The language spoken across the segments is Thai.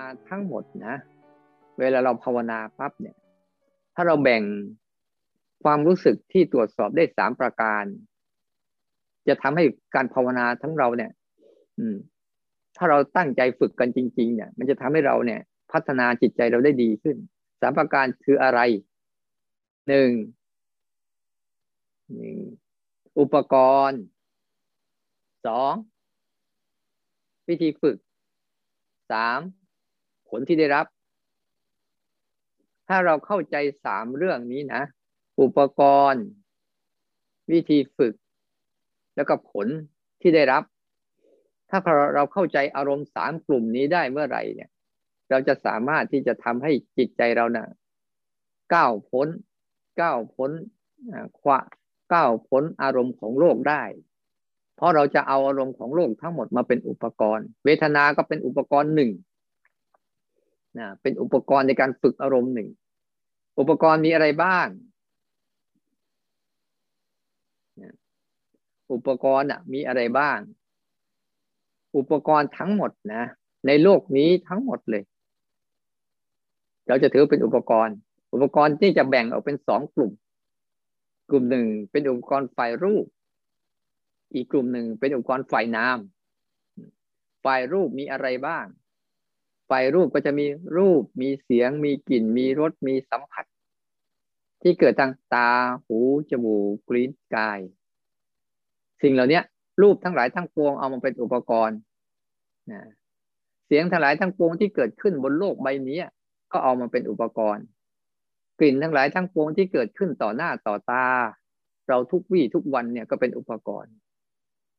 าทั้งหมดนะ เวลาเราภาวนาปั๊บเนี่ย ถ้าเราแบ่งความรู้สึกที่ตรวจสอบได้สามประการ จะทำให้การภาวนาทั้งเราเนี่ยอืมถ้าเราตั้งใจฝึกกันจริง ๆ เนี่ย มันจะทำให้เราเนี่ย พัฒนาจิตใจเราได้ดีขึ้นสามประการคืออะไรหนึ่งหนึ่งอุปกรณ์สองวิธีฝึกสาม ผลที่ได้รับ ถ้าเราเข้าใจสามเรื่องนี้นะ อุปกรณ์ วิธีฝึก แล้วก็ผลที่ได้รับ ถ้าเราเข้าใจอารมณ์สามกลุ่มนี้ได้เมื่อไหร่เนี่ย เราจะสามารถที่จะทำให้จิตใจเรานะ่ะก้าวพ้นก้าวพ้นขวะก้าวพ้นอารมณ์ของโลกได้ เพราะเราจะเอาอารมณ์ของโลกทั้งหมดมาเป็นอุปกรณ์ เวทนาก็เป็นอุปกรณ์หนึ่ง นะเป็นอุปกรณ์ในการฝึกอารมณ์หนึ่ง อุปกรณ์มีอะไรบ้างอุปกรณ์อะมีอะไรบ้าง อุปกรณ์ทั้งหมดนะ ในโลกนี้ทั้งหมดเลย เราจะถือเป็นอุปกรณ์ อุปกรณ์ที่จะแบ่งออกเป็นสองกลุ่ม กลุ่มหนึ่งเป็นอุปกรณ์ฝ่ายรูป อีกกลุ่มหนึ่งเป็นอุปกรณ์ฝ่ายนามฝ่ายรูปมีอะไรบ้าง ไฟรูปก็จะมีรูป มีเสียง มีกลิ่น มีรส มีสัมผัส ที่เกิดทางตา หู จมูก กลิ้น กาย สิ่งเหล่านี้รูปทั้งหลายทั้งปวงเอามาเป็นอุปกรณ์นะเสียงทั้งหลายทั้งปวงที่เกิดขึ้นบนโลกใบนี้ ก็เอามาเป็นอุปกรณ์ กลิ่นทั้งหลายทั้งปวงที่เกิดขึ้นต่อหน้าต่อตา เราทุกวี่ทุกวันเนี่ยก็เป็นอุปกรณ์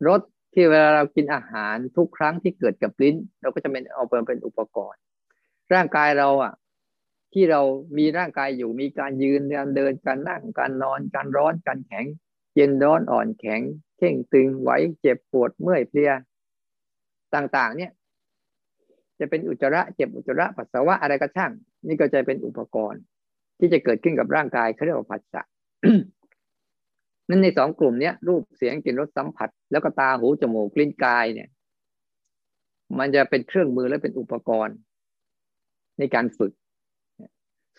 รส ที่เวลาเรากินอาหารทุกครั้งที่เกิดกับลิ้น เราก็จะเป็นเอาไปเป็นอุปกรณ์ ร่างกายเราอะ ที่เรามีร่างกายอยู่มีการยืนการเดินการนั่งการนอน การร้อนการแข็ง เย็นร้อนอ่อนแข็งเข่งตึงไหวเจ็บปวดเมื่อยเพลียต่างๆ เนี่ย จะเป็นอุจจาระเจ็บอุจจาระปัสสาวะอะไรก็ช่าง นี่ก็จะเป็นอุปกรณ์ ที่จะเกิดขึ้นกับร่างกายเขาเรียกว่าผัสสะ นั้นในสองกลุ่มเนี้ยรูปเสียงกลิ่นรสสัมผัส แล้วก็ตาหูจมูกกลิ้นกายเนี่ย มันจะเป็นเครื่องมือและเป็นอุปกรณ์ ในการฝึก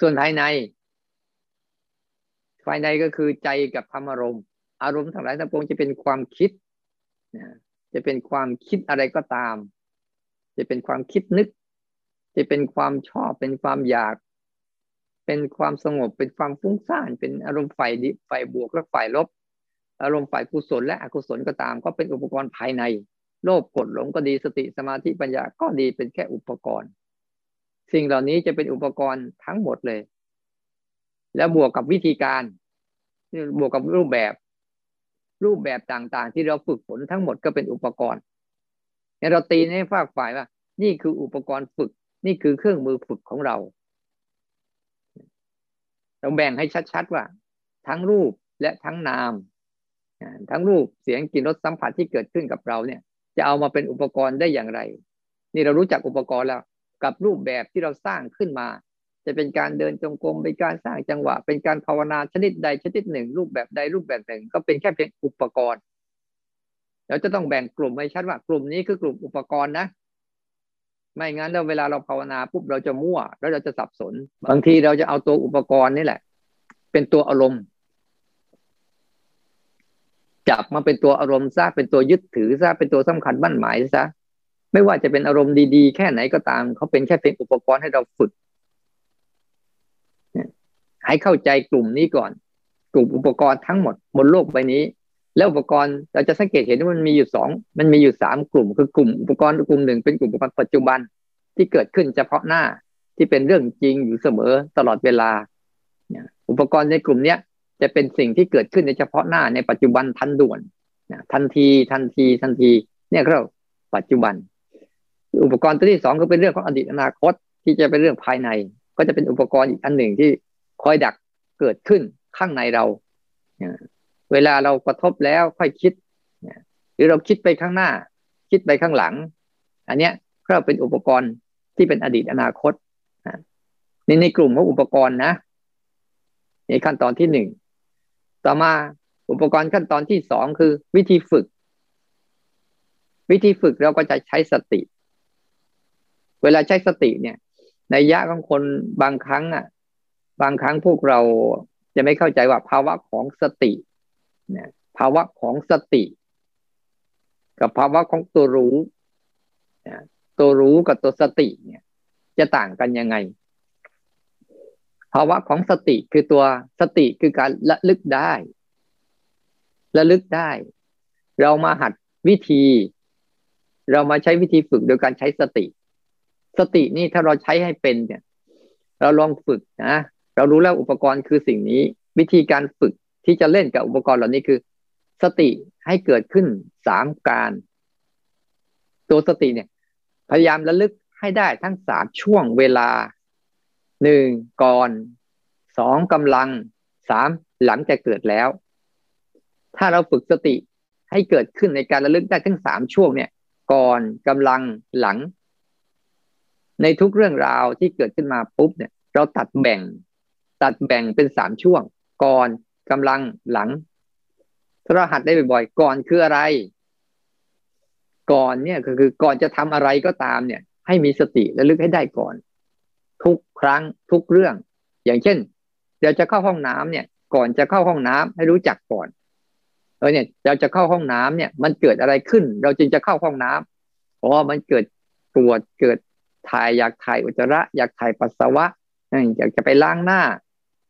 ส่วนภายในภายในก็คือใจกับธรรมอารมณ์ อารมณ์ทั้งหลายทั้งปวงจะเป็นความคิดจะเป็นความคิดอะไรก็ตาม จะเป็นความคิดนึก จะเป็นความชอบเป็นความอยาก เป็นความสงบเป็นความฟุ้งซ่าน เป็นอารมณ์ฝ่ายดีฝ่ายบวกและฝ่ายลบ อารมณ์ฝ่ายกุศลและอกุศลก็ตาม ก็เป็นอุปกรณ์ภายใน โลภกดหลงก็ดีสติสมาธิปัญญาก็ดีเป็นแค่อุปกรณ์ สิ่งเหล่านี้จะเป็นอุปกรณ์ทั้งหมดเลย แล้วบวกกับวิธีการบวกกับรูปแบบ รูปแบบต่างๆ ที่เราฝึกฝนทั้งหมดก็เป็นอุปกรณ์เนี่ยเราตีให้ฝากฝ่ายว่า นี่คืออุปกรณ์ฝึก นี่คือเครื่องมือฝึกของเราเราแบ่งให้ชัดๆว่า ทั้งรูปและทั้งนาม ทั้งรูปเสียงกลิ่นรสสัมผัสที่เกิดขึ้นกับเราเนี่ย จะเอามาเป็นอุปกรณ์ได้อย่างไร นี่เรารู้จักอุปกรณ์แล้ว กับรูปแบบที่เราสร้างขึ้นมา จะเป็นการเดินจงกรมเป็นการสร้างจังหวะ เป็นการภาวนาชนิดใดชนิดหนึ่ง รูปแบบใดรูปแบบหนึ่ง ก็เป็นแค่เพียงอุปกรณ์เราจะต้องแบ่งกลุ่มให้ชัดว่ากลุ่มนี้คือกลุ่มอุปกรณ์นะไม่งั้นแล้วเวลาเราภาวนาปุ๊บเราจะมั่ว แล้วเราจะสับสน บางทีเราจะเอาตัวอุปกรณ์นี่แหละ เป็นตัวอารมณ์ จับมาเป็นตัวอารมณ์ซะเป็นตัวยึดถือซะเป็นตัวสำคัญบั้นหมายซะไม่ว่าจะเป็นอารมณ์ดีๆ แค่ไหนก็ตามเขาเป็นแค่เป็นอุปกรณ์ให้เราฝึกให้เข้าใจกลุ่มนี้ก่อน กลุ่มอุปกรณ์ทั้งหมดบนโลกใบนี้ แล้วอุปกรณ์เราจะสังเกตเห็นว่ามันมีอยู่สองมันมีอยู่สามกลุ่ม คือกลุ่มอุปกรณ์กลุ่มหนึ่งเป็นกลุ่มอุปกรณ์ปัจจุบันที่เกิดขึ้นเฉพาะหน้าที่เป็นเรื่องจริงอยู่เสมอตลอดเวลาอุปกรณ์ในกลุ่มเนี้ย จะเป็นสิ่งที่เกิดขึ้นในเฉพาะหน้าในปัจจุบันทันด่วนทันทีทันทีทันที เนี่ยเราปัจจุบัน อุปกรณ์ตัวที่สองก็เป็นเรื่องของอดีตอนาคตที่จะเป็นเรื่องภายใน ก็จะเป็นอุปกรณ์อีกอันหนึ่งที่คอยดักเกิดขึ้นข้างในเรา เวลาเรากระทบแล้วค่อยคิด หรือเราคิดไปข้างหน้า คิดไปข้างหลัง อันเนี้ยเราเป็นอุปกรณ์ที่เป็นอดีตอนาคตในในกลุ่มของอุปกรณ์นะ ในขั้นตอนที่หนึ่ง ต่อมาอุปกรณ์ขั้นตอนที่สองคือ วิธีฝึก วิธีฝึกเราก็จะใช้สติ เวลาใช้สติเนี่ย ในยะของคนบางครั้งอะ บางครั้งพวกเราจะไม่เข้าใจว่าภาวะของสติเนี่ยภาวะของสติ กับภาวะของตัวรู้ตัวรู้กับตัวสติเนี่ย จะต่างกันยังไง ภาวะของสติคือตัวสติคือการระลึกได้ระลึกได้ เรามาหัดวิธี เรามาใช้วิธีฝึกโดยการใช้สติ สตินี่ถ้าเราใช้ให้เป็นเนี่ย เราลองฝึกนะเรารู้แล้วอุปกรณ์คือสิ่งนี้ วิธีการฝึกที่จะเล่นกับอุปกรณ์เหล่านี้คือ สติให้เกิดขึ้นสามการ ตัวสติเนี่ย พยายามระลึกให้ได้ทั้งสามช่วงเวลา หนึ่งก่อนสองกำลังสามหลังจะเกิดแล้ว ถ้าเราฝึกสติให้เกิดขึ้นในการระลึกได้ทั้งสามช่วงเนี่ย ก่อนกำลังหลัง ในทุกเรื่องราวที่เกิดขึ้นมาปุ๊บเนี่ย เราตัดแบ่ง ตัดแบ่งเป็นสามช่วง ก่อนกำลังหลังถ้าเราหัดได้บ่อยๆก่อนคืออะไร ก่อนเนี่ยก็คือก่อนจะทำอะไรก็ตามเนี่ย ให้มีสติและลึกให้ได้ก่อน ทุกครั้งทุกเรื่อง อย่างเช่น เดี๋ยวจะเข้าห้องน้ำเนี่ย ก่อนจะเข้าห้องน้ำให้รู้จักก่อนเออเนี่ยเราจะเข้าห้องน้ำเนี่ย มันเกิดอะไรขึ้น เราจึงจะเข้าห้องน้ำเพราะมันเกิดปวดเกิดถ่ายอยากถ่ายอุจจาระ อยากถ่ายปัสสาวะอยากจะไปล้างหน้า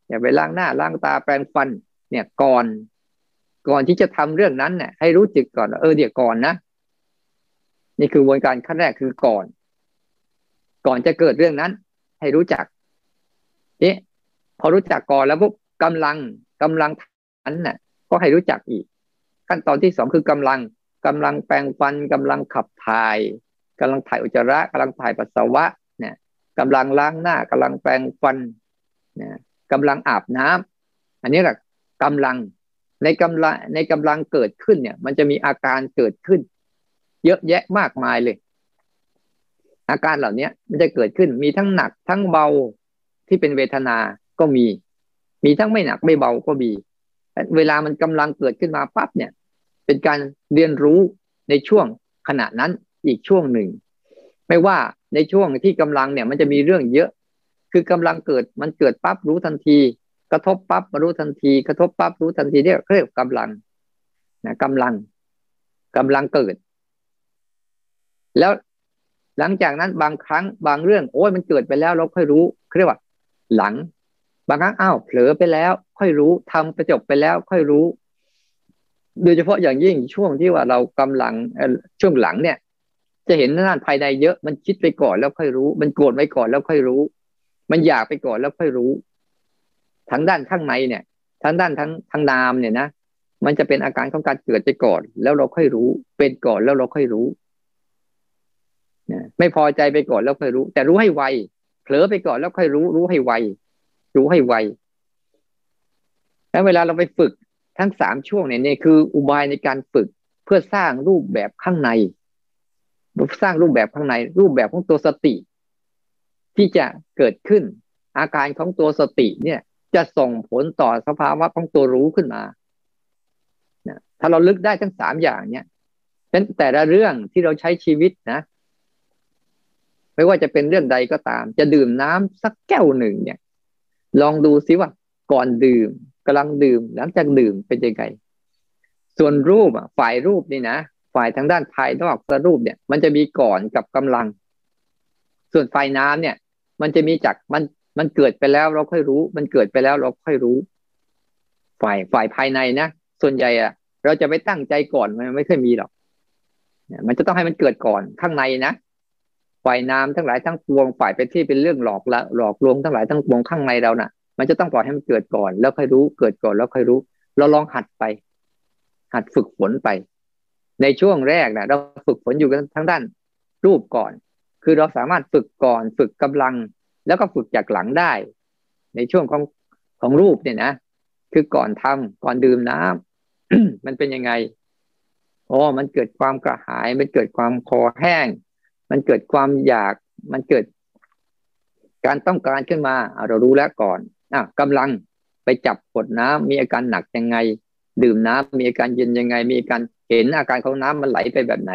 อย่าไปล้างหน้าล้างตาแปรงฟัน เนี่ยก่อน ก่อนที่จะทำเรื่องนั้นเนี่ยให้รู้จึกก่อนเออเดี๋ยวก่อนนะนี่คือกระบวนการขั้นแรกคือก่อน ก่อนจะเกิดเรื่องนั้น ให้รู้จักนี่พอรู้จักก่อนแล้วปุ๊บกำลังกำลังนั้นน่ะ ก็ให้รู้จักอีก ขั้นตอนที่สองคือกำลังกำลังแปรงฟันกำลังขับถ่ายกำลังถ่ายอุจจาระกำลังถ่ายปัสสาวะเนี่ยกำลังล้างหน้ากำลังแปรงฟันเนี่ยกำลังอาบน้ำอันนี้แหละกำลังในกำลังในกำลังเกิดขึ้นเนี่ย มันจะมีอาการเกิดขึ้น เยอะแยะมากมายเลย อาการเหล่านี้มันจะเกิดขึ้นมีทั้งหนักทั้งเบาที่เป็นเวทนาก็มี มีทั้งไม่หนักไม่เบาก็มี เวลามันกำลังเกิดขึ้นมาปั๊บเนี่ย เป็นการเรียนรู้ในช่วงขณะนั้นอีกช่วงหนึ่ง ไม่ว่าในช่วงที่กำลังเนี่ยมันจะมีเรื่องเยอะ คือกำลังเกิดมันเกิดปั๊บรู้ทันที กระทบปั๊บมารู้ทันที กระทบปั๊บรู้ทันทีเรียกเรียกกำลังนะกำลังกำลังเกิด แล้ว หลังจากนั้นบางครั้งบางเรื่อง โอ้ยมันเกิดไปแล้วเราค่อยรู้เรียกว่า หลัง บางครั้งอ้าวเผลอไปแล้ว ค่อยรู้ทำประจบไปแล้ว ค่อยรู้ โดยเฉพาะอย่างยิ่งช่วงที่ว่าเรากำลังช่วงหลังเนี่ย จะเห็นด้านภายในเยอะมันคิดไปก่อนแล้วค่อยรู้ มันโกรธไปก่อนแล้วค่อยรู้ มันอยากไปก่อนแล้วค่อยรู้ทั้งด้านข้างในเนี่ย ทั้งด้านทั้งทั้งนามเนี่ยนะมันจะเป็นอาการของการเกิดไปก่อน แล้วเราค่อยรู้ เป็นก่อนแล้วเราค่อยรู้ ไม่พอใจไปก่อนแล้วค่อยรู้ แต่รู้ให้ไวเผลอไปก่อนแล้วค่อยรู้ รู้ให้ไวรู้ให้ไวแล้วเวลาเราไปฝึกทั้งสามช่วงเนี่ยนี่คืออุบายในการฝึกเพื่อสร้างรูปแบบข้างใน สร้างรูปแบบข้างใน รูปแบบของตัวสติ ที่จะเกิดขึ้น อาการของตัวสติเนี่ย จะส่งผลต่อสภาวะของตัวรู้ขึ้นมาถ้าเราลึกได้ทั้งสามอย่างเนี่ยเป็นแต่ละเรื่องที่เราใช้ชีวิตนะ ไม่ว่าจะเป็นเรื่องใดก็ตาม จะดื่มน้ำสักแก้วหนึ่งเนี่ย ลองดูซิว่าก่อนดื่มกำลังดื่ม หลังจากดื่มเป็นยังไงส่วนรูปอะฝ่ายรูปนี่นะฝ่ายทางด้านภายนอกสรูปเนี่ย มันจะมีก่อนกับกำลัง ส่วนไฟน้ำเนี่ย มันจะมีจากมันมันเกิดไปแล้วเราค่อยรู้ มันเกิดไปแล้วเราค่อยรู้ ฝ่ายฝ่ายภายในนะส่วนใหญ่อะเราจะไปตั้งใจก่อนมันไม่เคยมีหรอกมันจะต้องให้มันเกิดก่อนข้างในนะ ฝ่ายน้ำทั้งหลายทั้งปวงฝ่ายเป็นที่เป็นเรื่องหลอกละหลอกลวงทั้งหลายทั้งปวงข้างในเรานะ่ะ มันจะต้องปล่อยให้มันเกิดก่อน แล้วค่อยรู้เกิดก่อนแล้วค่อยรู้ เราลองหัดไป หัดฝึกฝนไป ในช่วงแรกนะเราฝึกฝนอยู่กันทั้งด้านรูปก่อน คือเราสามารถฝึกก่อน ฝึกกำลัง แล้วก็ฝึกจากหลังได้ ในช่วงของของรูปเนี่ยนะคือก่อนทำก่อนดื่มน้ำมันเป็นยังไงโอ้มันเกิดความกระหาย มันเกิดความคอแห้ง มันเกิดความอยากมันเกิด การต้องการขึ้นมาเรารู้แล้วก่อนอะกำลังไปจับกดน้ำมีอาการหนักยังไง ดื่มน้ำมีอาการเย็นยังไง มีอาการเห็นอาการของน้ำมันไหลไปแบบไหน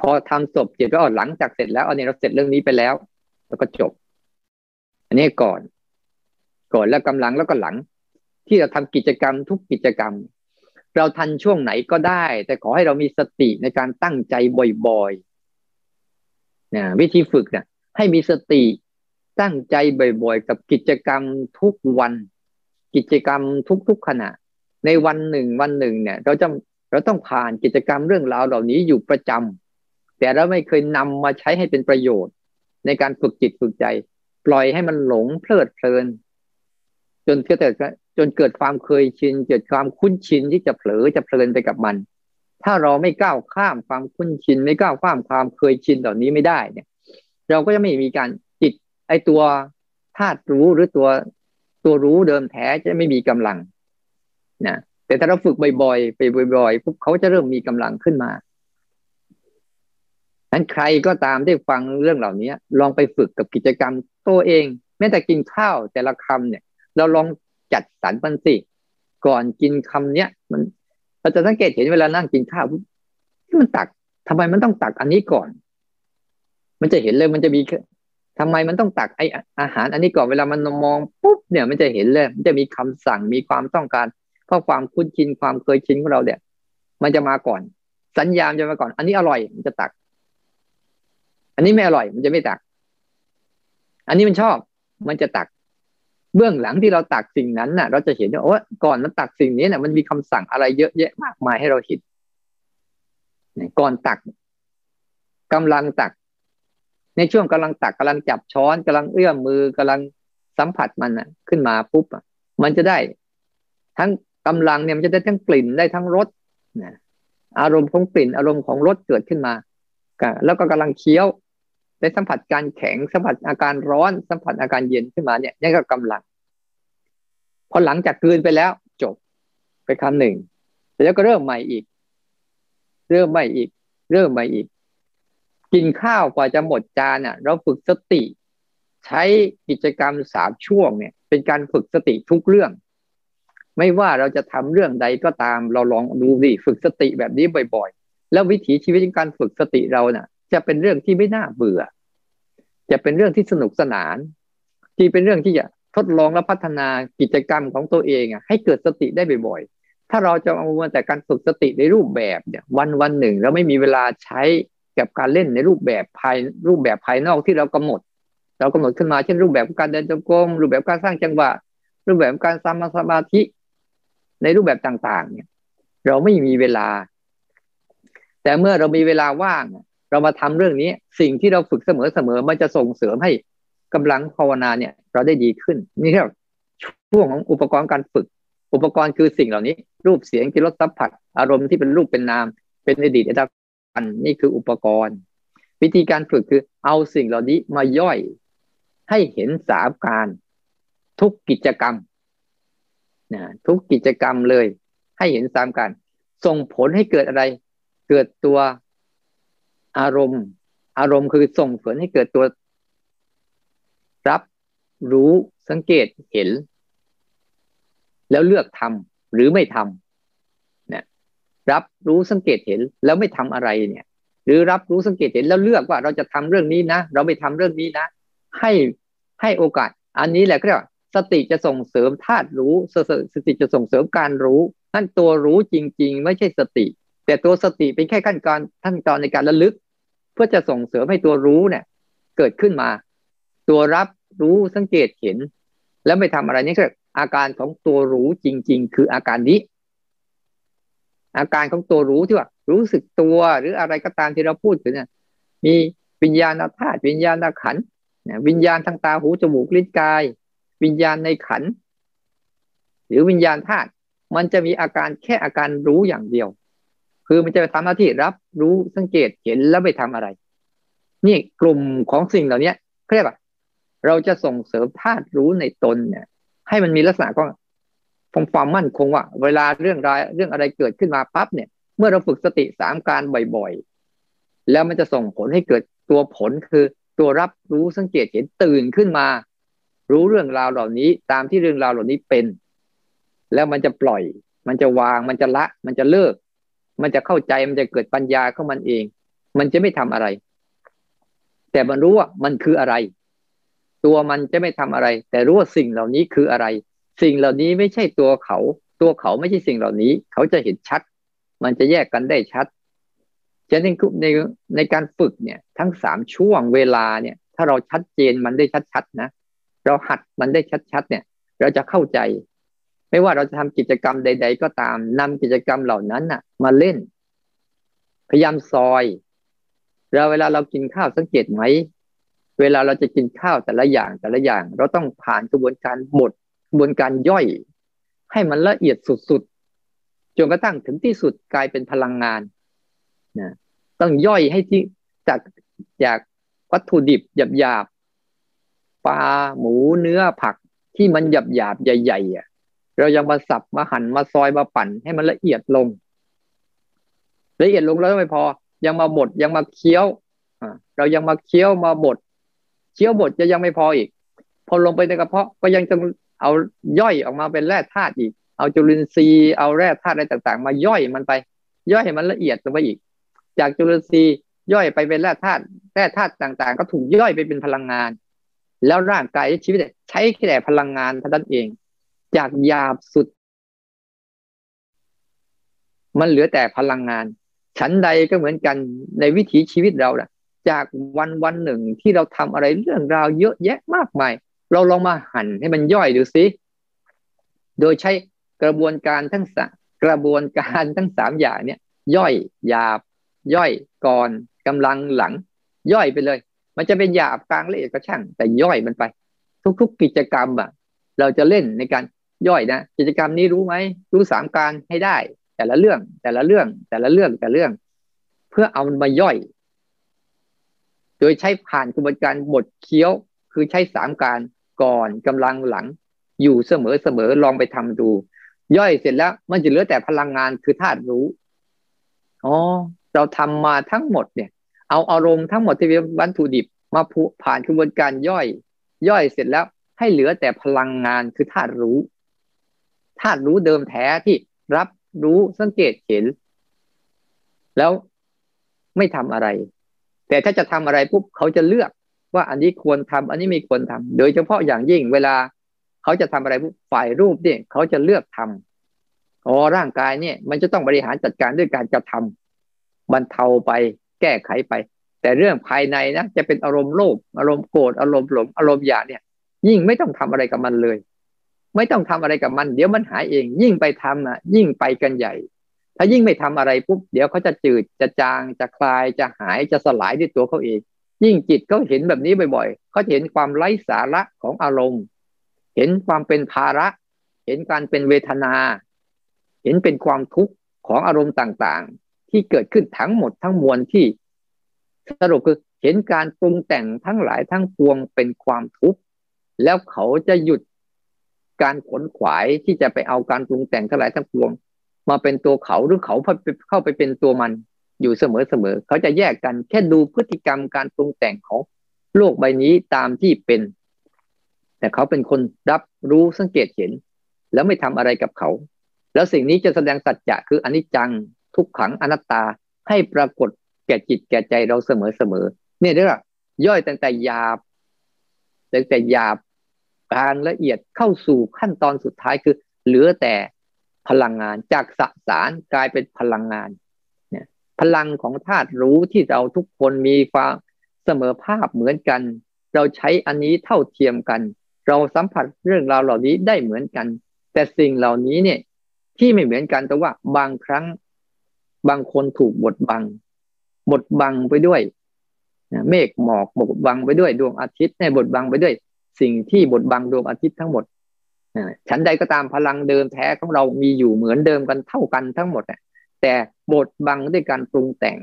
พอทำศพจิตว่าหลังจากเสร็จแล้วอันนี้เราเสร็จเรื่องนี้ไปแล้ว แล้วก็จบ อันนี้ก่อน ก่อนแล้วกำลังแล้วก็หลัง ที่เราทำกิจกรรมทุกกิจกรรม เราทันช่วงไหนก็ได้ แต่ขอให้เรามีสติในการตั้งใจบ่อยๆ นะวิธีฝึกเนะ่ยให้มีสติตั้งใจบ่อยๆ กับกิจกรรมทุกวัน กิจกรรมทุกๆขณะ ในวันหนึ่งวันหนึ่งเนี่ย เราจะเราต้องผ่านกิจกรรมเรื่องราวเหล่านี้อยู่ประจำแต่เราไม่เคยนำมาใช้ให้เป็นประโยชน์ ในการฝึกจิตฝึกใจ ปล่อยให้มันหลงเพลิดเพลิน จนเกิดจนเกิดความเคยชินเกิดความคุ้นชินที่จะเผลอจะเพลินไปกับมัน ถ้าเราไม่ก้าวข้ามความคุ้นชิน ไม่ก้าวข้ามความเคยชินเหล่านี้ไม่ได้เนี่ย เราก็จะไม่มีการจิตไอตัวธาตุรู้หรือตัวตัวรู้เดิมแท้จะไม่มีกำลังนะแต่ถ้าเราฝึกบ่อยๆไปบ่อยๆปุ๊บเขาจะเริ่มมีกำลังขึ้นมานั้นใครก็ตามที่ฟังเรื่องเหล่านี้ลองไปฝึกกับกิจกรรมตัวเอง แม้แต่กินข้าวแต่ละคำเนี่ย เราลองจัดสรรปันสิก่อนกินคำเนี้ยมัน เราจะสังเกตเห็นเวลานั่งกินข้าวที่มันตักทำไมมันต้องตักอันนี้ก่อน มันจะเห็นเลยมันจะมีทำไมมันต้องตักไออาหาร อันนี้ก่อนเวลามันมองปุ๊บเนี่ย มันจะเห็นเลย มันจะมีคำสั่งมีความต้องการ เพราะความคุ้นชินความเคยชินของเราเนี่ย มันจะมาก่อน สัญญาณจะมาก่อน อันนี้อร่อยมันจะตัก อันนี้ไม่อร่อย มันจะไม่ตัก อันนี้มันชอบ มันจะตัก เบื้องหลังที่เราตักสิ่งนั้นน่ะ เราจะเห็นว่าโอ้ก่อนมันตักสิ่งนี้น่ะมันมีคำสั่งอะไรเยอะแยะมากมายให้เราเห็นก่อนตักกำลังตัก ในช่วงกำลังตักกำลังจับช้อนกำลังเอื้อมมือกำลังสัมผัสมันอะ ขึ้นมาปุ๊บมันจะได้ ทั้งกำลังเนี่ยมันจะได้ทั้งกลิ่นได้ทั้งรสนะอารมณ์ของกลิ่นอารมณ์ของรสเกิดขึ้นมาแล้วก็กำลังเคี้ยว ได้สัมผัสการแข็งสัมผัสอาการร้อนสัมผัสอาการเย็นขึ้นมาเนี่ยนี่ก็กำลัง พอหลังจากคืนไปแล้ว จบไปคำหนึ่งแล้วก็เริ่มใหม่อีก เริ่มใหม่อีก เริ่มใหม่อีก กินข้าวกว่าจะหมดจานอะ เราฝึกสติ ใช้กิจกรรมสามช่วงเนี่ย เป็นการฝึกสติทุกเรื่อง ไม่ว่าเราจะทำเรื่องใดก็ตามเราลองดูดิฝึกสติแบบนี้บ่อย ๆ แล้ววิถีชีวิตในการฝึกสติเราเนะ่ะ จะเป็นเรื่องที่ไม่น่าเบื่อ จะเป็นเรื่องที่สนุกสนาน ที่เป็นเรื่องที่จะทดลองและพัฒนากิจกรรมของตัวเองอะให้เกิดสติได้บ่อยๆ ถ้าเราจะเอาแต่การฝึกสติในรูปแบบเนี่ยวันวันหนึ่งเราไม่มีเวลาใช้กับการเล่นในรูปแบบภายรูปแบบภายนอกที่เรากำหนด เรากำหนดขึ้นมาเช่นรูปแบบการเดินจงกรมรูปแบบการสร้างจังหวะ รูปแบบการสมาสมาธิในรูปแบบต่างๆ เนี่ย เราไม่มีเวลา แต่เมื่อเรามีเวลาว่าง เรามาทำเรื่องนี้สิ่งที่เราฝึกเสมอๆมันจะส่งเสริมให้กำลังภาวนาเนี่ย เราได้ดีขึ้น นี่เรียกช่วงของอุปกรณ์การฝึก อุปกรณ์คือสิ่งเหล่านี้ รูปเสียงที่รสสัมผัส อารมณ์ที่เป็นรูปเป็นนาม เป็นอดีตอนาอันนี่คืออุปกรณ์ วิธีการฝึกคือเอาสิ่งเหล่านี้มาย่อยให้เห็นสามการ ทุกกิจกรรมนะทุกกิจกรรมเลย ให้เห็นสามการ ส่งผลให้เกิดอะไร เกิดตัว อารมณ์ อารมณ์คือส่งผลให้เกิดตัว รับรู้สังเกตเห็น แล้วเลือกทำหรือไม่ทำรับรู้สังเกตเห็นแล้วไม่ทำอะไรเนี่ย หรือรับรู้สังเกตเห็นแล้วเลือกว่าเราจะทำเรื่องนี้นะเราไม่ทำเรื่องนี้นะ ให้ให้โอกาส อันนี้แหละก็เรียกว่าสติจะส่งเสริมธาตุรู้สติจะส่งเสริมการรู้นั่นตัวรู้จริง ๆ ไม่ใช่สติ แต่ตัวสติเป็นแค่ขั้นตอนขั้นตอนในการระลึก เพื่อจะส่งเสริมให้ตัวรู้เนี่ย เกิดขึ้นมา ตัวรับรู้สังเกตเห็น แล้วไม่ทำอะไรนี่คืออาการของตัวรู้จริง ๆ คืออาการนี้ อาการของตัวรู้ที่ว่า รู้สึกตัวหรืออะไรก็ตามที่เราพูดถึงเนี่ยมีวิญญาณธาตุวิญญาณขันวิญญาณทางตาหูจมูกลิ้นกาย วิญญาณในขัน หรือวิญญาณธาตุมันจะมีอาการแค่อาการรู้อย่างเดียว คือมันจะไปทำหน้าที่รับรู้สังเกตเห็นแล้วไม่ทำอะไร นี่กลุ่มของสิ่งเหล่านี้เรียกว่าเราจะส่งเสริมธาตุรู้ในตนเนี่ย ให้มันมีลักษณะของคงความมั่นคงว่า เวลาเรื่องรายเรื่องอะไรเกิดขึ้นมาปั๊บเนี่ย เมื่อเราฝึกสติสามการบ่อยๆ แล้วมันจะส่งผลให้เกิดตัวผลคือตัวรับรู้สังเกตเห็นตื่นขึ้นมา รู้เรื่องราวเหล่านี้ตามที่เรื่องราวเหล่านี้เป็น แล้วมันจะปล่อย มันจะวางมันจะละ มันจะเลิก มันจะเข้าใจมันจะเกิดปัญญาเข้ามันเอง มันจะไม่ทำอะไร แต่มันรู้ว่ามันคืออะไร ตัวมันจะไม่ทำอะไร แต่รู้ว่าสิ่งเหล่านี้คืออะไร สิ่งเหล่านี้ไม่ใช่ตัวเขา ตัวเขาไม่ใช่สิ่งเหล่านี้ เขาจะเห็นชัด มันจะแยกกันได้ชัดฉะนั้นในในการฝึกเนี่ย ทั้งสามช่วงเวลาเนี่ย ถ้าเราชัดเจนมันได้ชัดๆนะเราหัดมันได้ชัดๆเนี่ย เราจะเข้าใจ ไม่ว่าเราจะทำกิจกรรมใด ๆ ก็ตามนำกิจกรรมเหล่านั้นน่ะ มาเล่น พยายามซอยเราเวลาเรากินข้าวสังเกตไหมเวลาเราจะกินข้าวแต่ละอย่างแต่ละอย่าง เราต้องผ่านกระบวนการบดกระบวนการย่อย ให้มันละเอียดสุดๆจนกระทั่งถึงที่สุดกลายเป็นพลังงานนะต้องย่อยให้ที่จากจากวัตถุดิบหยาบๆปลาหมูเนื้อผักที่มันหยาบๆใหญ่ๆอะ เรายังมาสับมาหั่นมาซอยมาปั่นให้มันละเอียดลง ละเอียดลงแล้วไม่พอ ยังมาบดยังมาเคี้ยวเรายังมาเคี้ยวมาบดเคี้ยวบดจะยังไม่พออีก พอลงไปในกระเพาะก็ยังต้องเอาย่อยออกมาเป็นแร่ธาตุอีก เอาจุลินทรีย์เอาแร่ธาตุอะไรต่าง ๆ มาย่อยมันไป ย่อยให้มันละเอียดลงไปอีก จากจุลินทรีย์ย่อยไปเป็นแร่ธาตุแร่ธาตุต่างๆ ก็ถูกย่อยไปเป็นพลังงาน แล้วร่างกายชีวิตใช้แค่พลังงานเท่านั้นเอง จากหยาบสุด มันเหลือแต่พลังงาน ฉันใดก็เหมือนกันในวิถีชีวิตเราแหละจากวันวันหนึ่งที่เราทำอะไรเรื่องราวเยอะแยะมากมาย เราลองมาหั่นให้มันย่อยดูสิโดยใช้กระบวนการทั้งสกระบวนการทั้งสามอย่างเนี่ย ย่อยหยาบ ย่อยก่อนกำลังหลัง ย่อยไปเลย มันจะเป็นหยาบกลางละเอียดก็ช่าง แต่ย่อยมันไป ทุกๆกกิจกรรมอะเราจะเล่นในการ ย่อยนะกิจกรรมนี้รู้ไหมรู้สามการให้ได้ แต่ละเรื่อง แต่ละเรื่อง แต่ละเรื่องแต่ละเรื่อง เพื่อเอามันมาย่อย โดยใช้ผ่านกระบวนการบดเคี้ยว คือใช้สามการก่อนกำลังหลัง อยู่เสมอเสมอลองไปทำดู ย่อยเสร็จแล้วมันจะเหลือแต่พลังงานคือธาตุรู้อ๋อเราทำมาทั้งหมดเนี่ย เอาอารมณ์ทั้งหมดที่เป็นวัตถุดิบมาผ่านกระบวนการย่อย ย่อยเสร็จแล้วให้เหลือแต่พลังงานคือธาตุรู้ ธาตุรู้เดิมแท้ที่รับรู้สังเกตเห็น แล้วไม่ทำอะไร แต่ถ้าจะทำอะไรปุ๊บเขาจะเลือกว่าอันนี้ควรทำอันนี้ไม่ควรทำโดยเฉพาะอย่างยิ่งเวลาเขาจะทำอะไรปุ๊บฝ่ายรูปเนี่ยเขาจะเลือกทำอ๋อร่างกายเนี่ย มันจะต้องบริหารจัดการด้วยการจะทำบรรเทาไป แก้ไขไป แต่เรื่องภายในนะจะเป็นอารมณ์โลภอารมณ์โกรธอารมณ์หลงอารมณ์อยากเนี่ย ยิ่งไม่ต้องทำอะไรกับมันเลย ไม่ต้องทำอะไรกับมัน เดี๋ยวมันหายเอง ยิ่งไปทำอะยิ่งไปกันใหญ่ ถ้ายิ่งไม่ทำอะไรปุ๊บเดี๋ยวเขาจะจืดจะจางจะคลายจะหายจะสลายด้วยตัวเขาเอง ยิ่งจิตเขาเห็นแบบนี้บ่อยๆเขาเห็นความไร้สาระของอารมณ์ เห็นความเป็นภาระ เห็นการเป็นเวทนา เห็นเป็นความทุกข์ของอารมณ์ต่างๆ ที่เกิดขึ้นทั้งหมดทั้งมวลที่ สรุปคือเห็นการปรุงแต่งทั้งหลายทั้งปวงเป็นความทุกข์แล้วเขาจะหยุด การขนขวายที่จะไปเอาการปรุงแต่งทั้งหลายทั้งปวง มาเป็นตัวเขาหรือเขาเข้าไปเป็นตัวมันอยู่เสมอเสมอเขาจะแยกกันแค่ดูพฤติกรรมการปรุงแต่งของโลกใบนี้ตามที่เป็น แต่เขาเป็นคนรับรู้สังเกตเห็น แล้วไม่ทำอะไรกับเขา แล้วสิ่งนี้จะแสดงสัจจะคืออนิจจังทุกขังอนัตตาให้ปรากฏแก่จิตแก่ใจเราเสมอเสมอเนี่ยเรียกว่าย่อยตั้งแต่หยาบตั้งแต่หยาบ กางละเอียดเข้าสู่ขั้นตอนสุดท้ายคือ เหลือแต่พลังงานจากสสารกลายเป็นพลังงานเนี่ยพลังของธาตุรู้ที่เราทุกคนมีความเสมอภาพเหมือนกัน เราใช้อันนี้เท่าเทียมกัน เราสัมผัสเรื่องราวเหล่านี้ได้เหมือนกัน แต่สิ่งเหล่านี้เนี่ยที่ไม่เหมือนกันแต่ว่าบางครั้งบางคนถูกบดบัง บดบังไปด้วยเมฆหมอกบดบังไปด้วยดวงอาทิตย์ในบดบังไปด้วย สิ่งที่บดบังดวงอาทิตย์ทั้งหมดฉันใดก็ตามพลังเดิมแท้ของเรามีอยู่เหมือนเดิมกันเท่ากันทั้งหมดแต่บดบังด้วยการปรุงแต่ง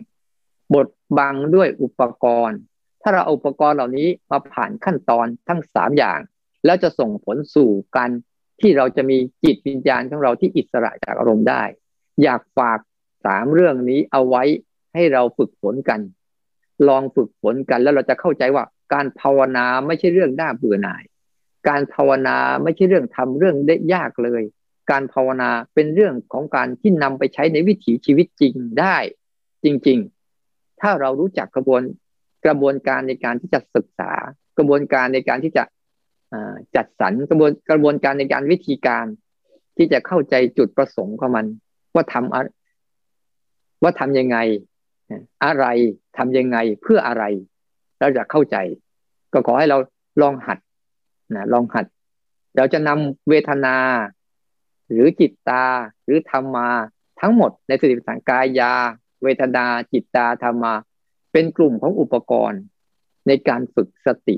บดบังด้วยอุปกรณ์ ถ้าเราอาอุปกรณ์เหล่านี้มาผ่านขั้นตอนทั้งสามอย่าง แล้วจะส่งผลสู่การที่เราจะมีจิตวิญญาณของเราที่อิสระจากอารมณ์ได้ อยากฝากสามเรื่องนี้เอาไว้ให้เราฝึกฝนกัน ลองฝึกฝนกันแล้วเราจะเข้าใจว่า การภาวนาไม่ใช่เรื่องน่าเบื่อหน่าย การภาวนาไม่ใช่เรื่องทำเรื่องได้ยากเลย การภาวนาเป็นเรื่องของการที่นำไปใช้ในวิถีชีวิตจริงได้ จริง ๆ ถ้าเรารู้จักกระบวนกระบวนการในการที่จะศึกษา กระบวนการในการที่จะจัดสรรกระบวนกระบวนการในการวิธีการ ที่จะเข้าใจจุดประสงค์ของมัน ว่าทำว่าทำยังไง อะไรทำยังไงเพื่ออะไร เราจะเข้าใจ ก็ขอให้เราลองหัดนะลองหัด เราจะนำเวทนา หรือจิตตา หรือธรรมา ทั้งหมดในสติปัฏฐานกายา เวทนา จิตตาธรรมา เป็นกลุ่มของอุปกรณ์ ในการฝึกสติ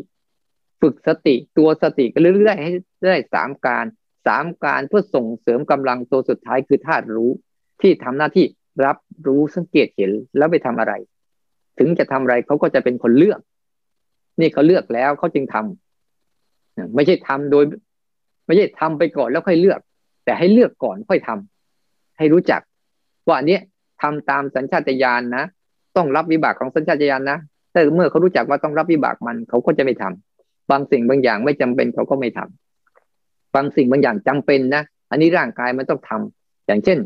ฝึกสติตัวสติก็เรื่อยๆให้ได้สามการสามการเพื่อส่งเสริมกำลังตัวสุดท้ายคือธาตุรู้ ที่ทำหน้าที่รับรู้สังเกตเห็นแล้วไปทำอะไร ถึงจะทำอะไรเขาก็จะเป็นคนเลือก นี่เขาเลือกแล้วเขาจึงทำไม่ใช่ทำโดย ไม่ใช่ทำไปก่อนแล้วค่อยเลือก แต่ให้เลือกก่อนค่อยทำให้รู้จัก ว่าอันนี้ทำตามสัญชาตญาณนนะต้องรับวิบากของสัญชาตญาณนะแต่เมื่อเขารู้จักว่าต้องรับวิบากมันเขาก็จะไม่ทำบางสิ่งบางอย่างไม่จำเป็นเขาก็ไม่ทำบางสิ่งบางอย่างจำเป็นนะอันนี้ร่างกายมันต้องทำอย่างเช่น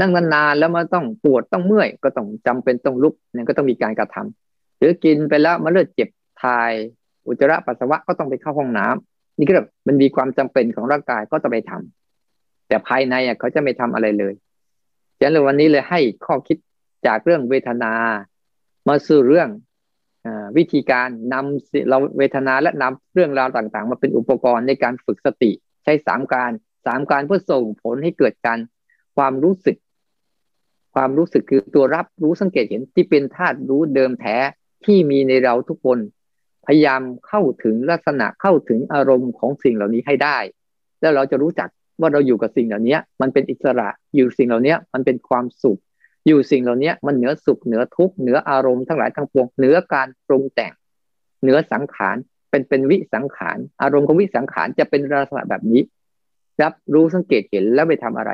นั่งนานๆแล้วมันต้องปวดต้องเมื่อยก็ต้องจำเป็นต้องลุกเนี่ยก็ต้องมีการกระทำ หรือกินไปแล้วมันเลือดเจ็บทาย อุจจาระปัสสาวะก็ต้องไปเข้าห้องน้ำนี่ก็แบบมันมีความจำเป็นของร่างกายก็ต้องไปทำแต่ภายในเขาจะไม่ทำอะไรเลยฉะนั้นวันนี้เลยให้ข้อคิดจากเรื่องเวทนา มาสู่เรื่องอวิธีการนำเราเวทนาและนำเรื่องราวต่าง ๆ มาเป็นอุปกรณ์ในการฝึกสติ ใช้สามการสามการเพื่อส่งผลให้เกิดการความรู้สึก ความรู้สึกคือตัวรับรู้สังเกตเห็นที่เป็นธาตุรู้เดิมแท้ ที่มีในเราทุกคน พยายามเข้าถึงลักษณะเข้าถึงอารมณ์ของสิ่งเหล่านี้ให้ได้ แล้วเราจะรู้จักว่าเราอยู่กับสิ่งเหล่านี้มันเป็นอิสระอยู่สิ่งเหล่านี้มันเป็นความสุข อยู่สิ่งเหล่านี้มันเหนือสุขเหนือทุกข์เหนืออารมณ์ทั้งหลายทั้งปวงเหนือการปรุงแต่ง เหนือสังขารเป็นเป็นวิสังขาร อารมณ์ของวิสังขารจะเป็นลักษณะแบบนี้ รับรู้สังเกตเห็นแล้วไปทำอะไร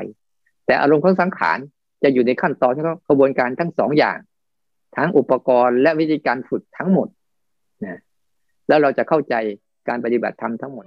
แต่อารมณ์ของสังขารจะอยู่ในขั้นตอนของกระบวนการทั้งสองอย่าง ทั้งอุปกรณ์และวิธีการฝึกทั้งหมดนะแล้วเราจะเข้าใจการปฏิบัติธรรมทั้งหมด